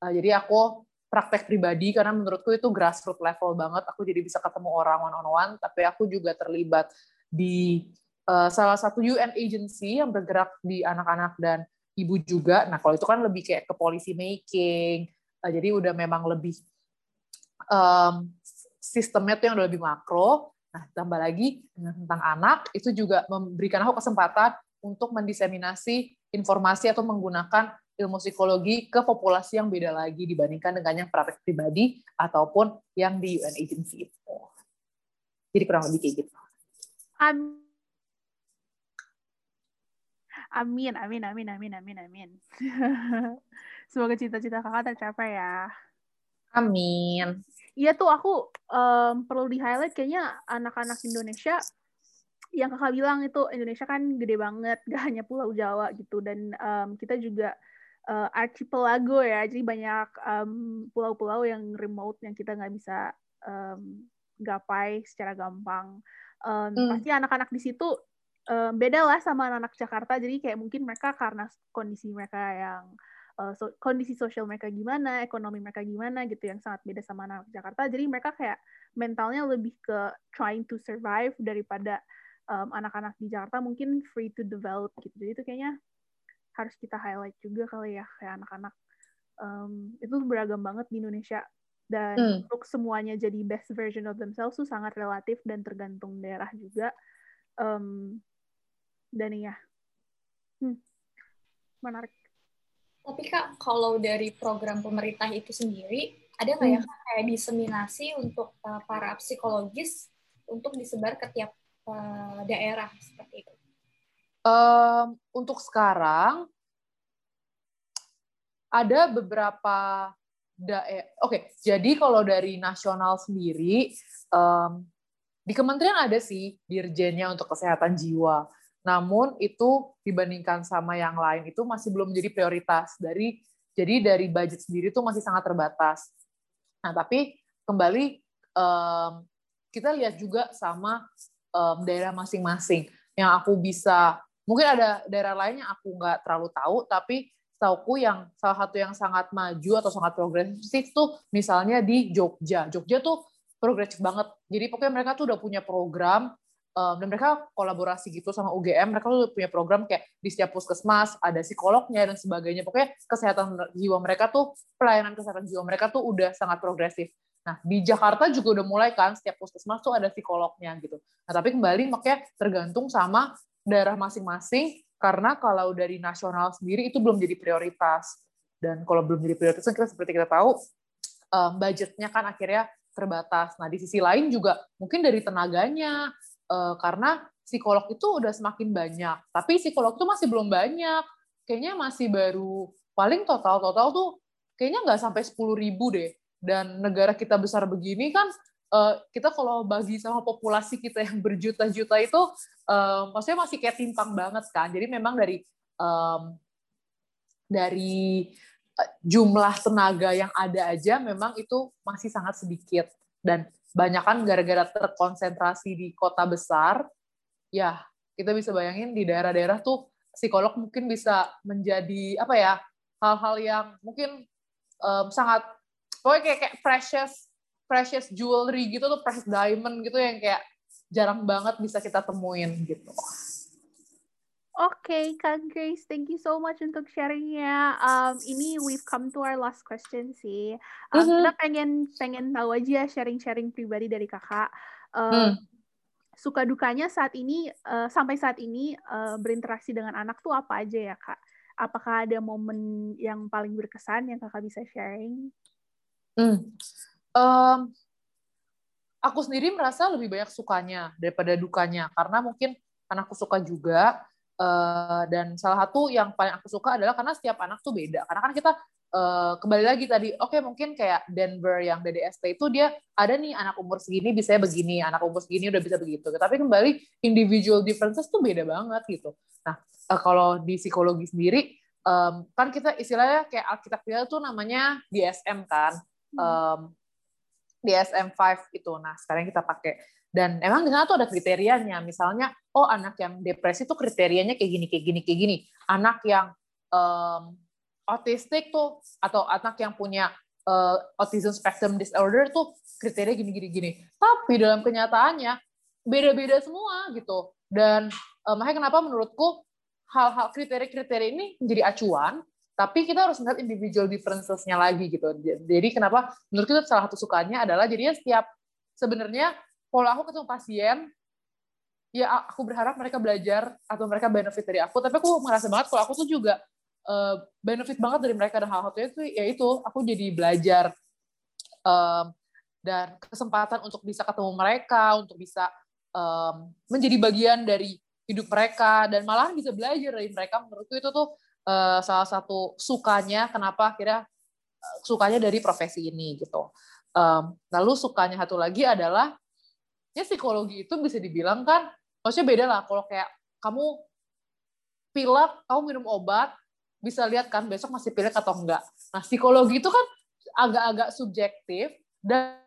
Uh, jadi aku praktek pribadi karena menurutku itu grassroots level banget. Aku jadi bisa ketemu orang one on one, tapi aku juga terlibat di uh, salah satu UN agency yang bergerak di anak-anak dan ibu juga. Nah, kalau itu kan lebih kayak ke policy making. Uh, jadi udah memang lebih um, sistemnya tuh yang udah lebih makro. Nah, tambah lagi tentang anak, itu juga memberikan aku kesempatan untuk mendiseminasi informasi atau menggunakan ilmu psikologi ke populasi yang beda lagi dibandingkan dengan yang praktek pribadi ataupun yang di UN agency. Jadi kurang lebih kayak gitu. Amin, amin, amin, amin, amin, amin. Semoga cita-cita kakak tercapai ya. Amin. Iya tuh aku um, perlu di highlight kayaknya anak-anak Indonesia yang kakak bilang itu Indonesia kan gede banget, gak hanya Pulau Jawa gitu dan um, kita juga uh, archipelago ya, jadi banyak pulau pulau-pulau yang remote yang kita nggak bisa um, gapai secara gampang. Um, hmm. Pasti anak-anak di situ um, beda lah sama anak-anak Jakarta. Jadi kayak mungkin mereka karena kondisi mereka yang uh, so, kondisi sosial mereka gimana ekonomi mereka gimana gitu yang sangat beda sama anak, -anak Jakarta. Jadi mereka kayak mentalnya lebih ke trying to survive daripada anak-anak um, di Jakarta mungkin free to develop gitu. Jadi itu kayaknya harus kita highlight juga kali ya kayak anak-anak um, itu beragam banget di Indonesia. Dan hmm. untuk semuanya jadi best version of themselves tuh sangat relatif dan tergantung daerah juga. Um, dan iya hmm, menarik tapi kak kalau dari program pemerintah itu sendiri ada nggak ya, hmm. ya kayak diseminasi untuk uh, para psikologis untuk disebar ke tiap uh, daerah seperti itu um, untuk sekarang ada beberapa daerah. Oke, okay, jadi kalau dari nasional sendiri um, di kementerian ada sih dirjennya untuk kesehatan jiwa. Namun itu dibandingkan sama yang lain itu masih belum menjadi prioritas dari jadi dari budget sendiri itu masih sangat terbatas. Nah tapi kembali um, kita lihat juga sama um, daerah masing-masing yang aku bisa mungkin ada daerah lain yang aku nggak terlalu tahu tapi tauku yang salah satu yang sangat maju atau sangat progresif tuh misalnya di Jogja. Jogja tuh progresif banget. Jadi pokoknya mereka tuh udah punya program um, dan mereka kolaborasi gitu sama UGM mereka tuh punya program kayak di setiap puskesmas ada psikolognya dan sebagainya. Pokoknya kesehatan jiwa mereka tuh pelayanan kesehatan jiwa mereka tuh udah sangat progresif. Nah di Jakarta juga udah mulai kan setiap puskesmas tuh ada psikolognya gitu. Nah tapi kembali makanya tergantung sama daerah masing-masing karena kalau dari nasional sendiri itu belum jadi prioritas. Dan kalau belum jadi prioritas kan kita seperti kita tahu um, budgetnya kan akhirnya terbatas. Nah di sisi lain juga mungkin dari tenaganya uh, karena psikolog itu udah semakin banyak, tapi psikolog itu masih belum banyak. Kayaknya masih baru paling total total tuh kayaknya nggak sampai sepuluh ribu deh. Dan negara kita besar begini kan uh, kita kalau bagi sama populasi kita yang berjuta-juta itu um, maksudnya masih kayak timpang banget kan jadi memang dari um, dari jumlah tenaga yang ada aja memang itu masih sangat sedikit dan banyak kan gara-gara terkonsentrasi di kota besar ya kita bisa bayangin di daerah-daerah tuh psikolog mungkin bisa menjadi apa ya hal-hal yang mungkin um, sangat pokoknya kayak, kayak precious precious jewelry gitu tuh precious diamond gitu yang kayak jarang banget bisa kita temuin gitu. Oke, okay, Kak Grace, thank you so much untuk sharingnya. Um, ini we've come to our last question sih. Um, mm-hmm. Kita pengen pengen tahu aja sharing-sharing pribadi dari kakak. Um, mm. Suka dukanya saat ini uh, sampai saat ini uh, berinteraksi dengan anak tuh apa aja ya kak? Apakah ada momen yang paling berkesan yang kakak bisa sharing? Mm. Um, aku sendiri merasa lebih banyak sukanya daripada dukanya karena mungkin anakku suka juga Uh, dan salah satu yang paling aku suka adalah karena setiap anak tuh beda. Karena kan kita uh, kembali lagi tadi, oke okay, mungkin kayak Denver yang DDST itu dia ada nih anak umur segini bisa begini, anak umur segini udah bisa begitu. Tapi kembali individual differences tuh beda banget gitu. Nah uh, kalau di psikologi sendiri um, kan kita istilahnya kayak arsitektur tuh namanya DSM kan, um, DSM 5 itu. Nah sekarang kita pakai dan emang di sana tuh ada kriterianya. Misalnya, oh anak yang depresi tuh kriterianya kayak gini, kayak gini, kayak gini. Anak yang um, autistik tuh atau anak yang punya uh, autism spectrum disorder tuh kriteria gini, gini, gini. Tapi dalam kenyataannya beda-beda semua gitu. Dan uh, makanya kenapa menurutku hal-hal kriteria-kriteria ini menjadi acuan tapi kita harus melihat individual differences-nya lagi gitu. Jadi kenapa menurut kita salah satu sukanya adalah jadinya setiap sebenarnya kalau aku ketemu pasien ya aku berharap mereka belajar atau mereka benefit dari aku. Tapi aku merasa banget kalau aku tuh juga uh, benefit banget dari mereka. Dan hal hal itu ya itu aku jadi belajar um, dan kesempatan untuk bisa ketemu mereka untuk bisa um, menjadi bagian dari hidup mereka. Dan malah bisa belajar dari mereka. Menurutku itu tuh uh, salah satu sukanya kenapa akhirnya uh, sukanya dari profesi ini gitu. Um, lalu sukanya satu lagi adalah ya psikologi itu bisa dibilang kan maksudnya beda lah. Kalau kayak kamu pilek kamu minum obat bisa lihat kan besok masih pilek atau enggak. Nah psikologi itu kan agak-agak subjektif dan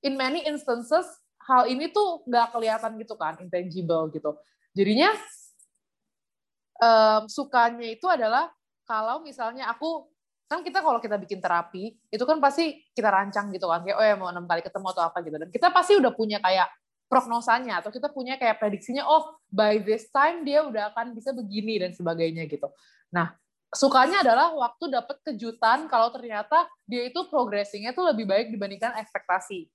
in many instances hal ini tuh nggak kelihatan gitu kan intangible gitu. Jadinya um, sukanya itu adalah kalau misalnya aku kan kita kalau kita bikin terapi itu kan pasti kita rancang gitu kan kayak oh ya mau enam kali ketemu atau apa gitu. Dan kita pasti udah punya kayak prognosanya atau kita punya kayak prediksinya oh by this time dia udah akan bisa begini dan sebagainya gitu. Nah sukanya adalah waktu dapat kejutan kalau ternyata dia itu progressingnya tuh lebih baik dibandingkan ekspektasi.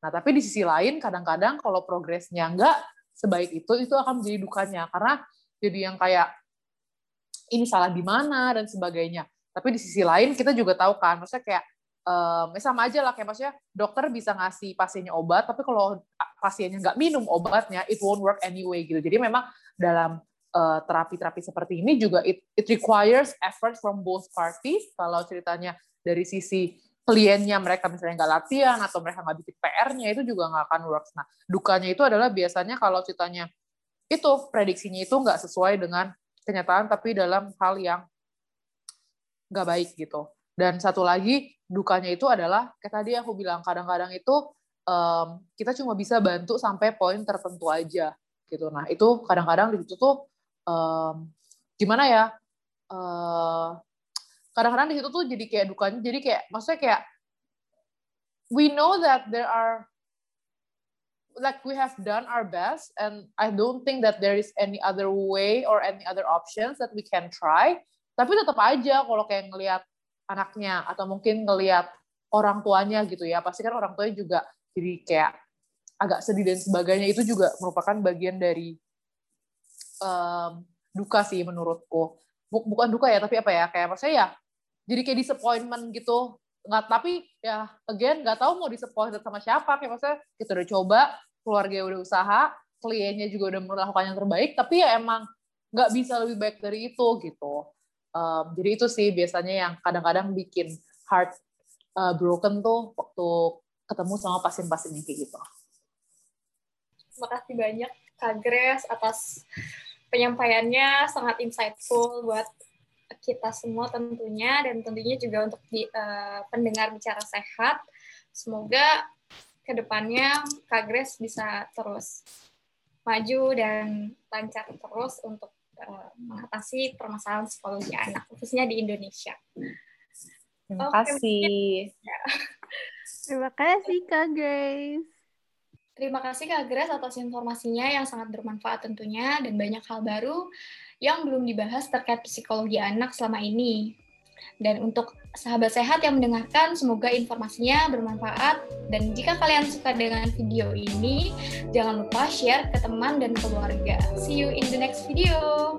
Nah tapi di sisi lain kadang-kadang kalau progresnya enggak sebaik itu itu akan menjadi dukanya. Karena jadi yang kayak ini salah di mana dan sebagainya tapi di sisi lain kita juga tahu kan, maksudnya kayak um, sama aja lah kayak maksudnya dokter bisa ngasih pasiennya obat, tapi kalau pasiennya nggak minum obatnya, it won't work anyway gitu. Jadi memang dalam terapi terapi-terapi seperti ini juga it, it requires effort from both parties. Kalau ceritanya dari sisi kliennya mereka misalnya nggak latihan atau mereka nggak bikin PR-nya itu juga nggak akan works. Nah dukanya itu adalah biasanya kalau ceritanya itu prediksinya itu nggak sesuai dengan kenyataan tapi dalam hal yang nggak baik gitu. Dan satu lagi dukanya itu adalah kayak tadi aku bilang kadang-kadang itu um, kita cuma bisa bantu sampai poin tertentu aja gitu. Nah itu kadang-kadang di situ tuh um, gimana ya? Uh, kadang-kadang di situ tuh jadi kayak dukanya jadi kayak maksudnya kayak we know that there are like we have done our best and I don't think that there is any other way or any other options that we can try tapi tetap aja kalau kayak ngelihat anaknya atau mungkin ngelihat orang tuanya gitu ya pasti kan orang tuanya juga jadi kayak agak sedih dan sebagainya. Itu juga merupakan bagian dari um, duka sih menurutku. Bukan duka ya tapi apa ya kayak maksudnya ya jadi kayak disappointment gitu. Nggak tapi ya again nggak tahu mau disappointed sama siapa. Kayak maksudnya kita udah coba keluarga udah usaha kliennya juga udah melakukan yang terbaik tapi ya emang nggak bisa lebih baik dari itu gitu Um, jadi itu sih biasanya yang kadang-kadang bikin heart uh, broken tuh waktu ketemu sama pasien-pasien yang kayak gitu. Terima kasih banyak Kak Grace atas penyampaiannya sangat insightful buat kita semua tentunya dan tentunya juga untuk di, uh, pendengar bicara sehat. Semoga ke depannya Kak Grace bisa terus maju dan lancar terus untuk uh, mengatasi permasalahan psikologi anak, khususnya di Indonesia. Terima kasih. Terima kasih Kak Grace. Terima kasih Kak Grace atas informasinya yang sangat bermanfaat tentunya dan banyak hal baru yang belum dibahas terkait psikologi anak selama ini. Dan untuk sahabat sehat yang mendengarkan, semoga informasinya bermanfaat. Dan jika kalian suka dengan video ini, jangan lupa share ke teman dan keluarga. See you in the next video.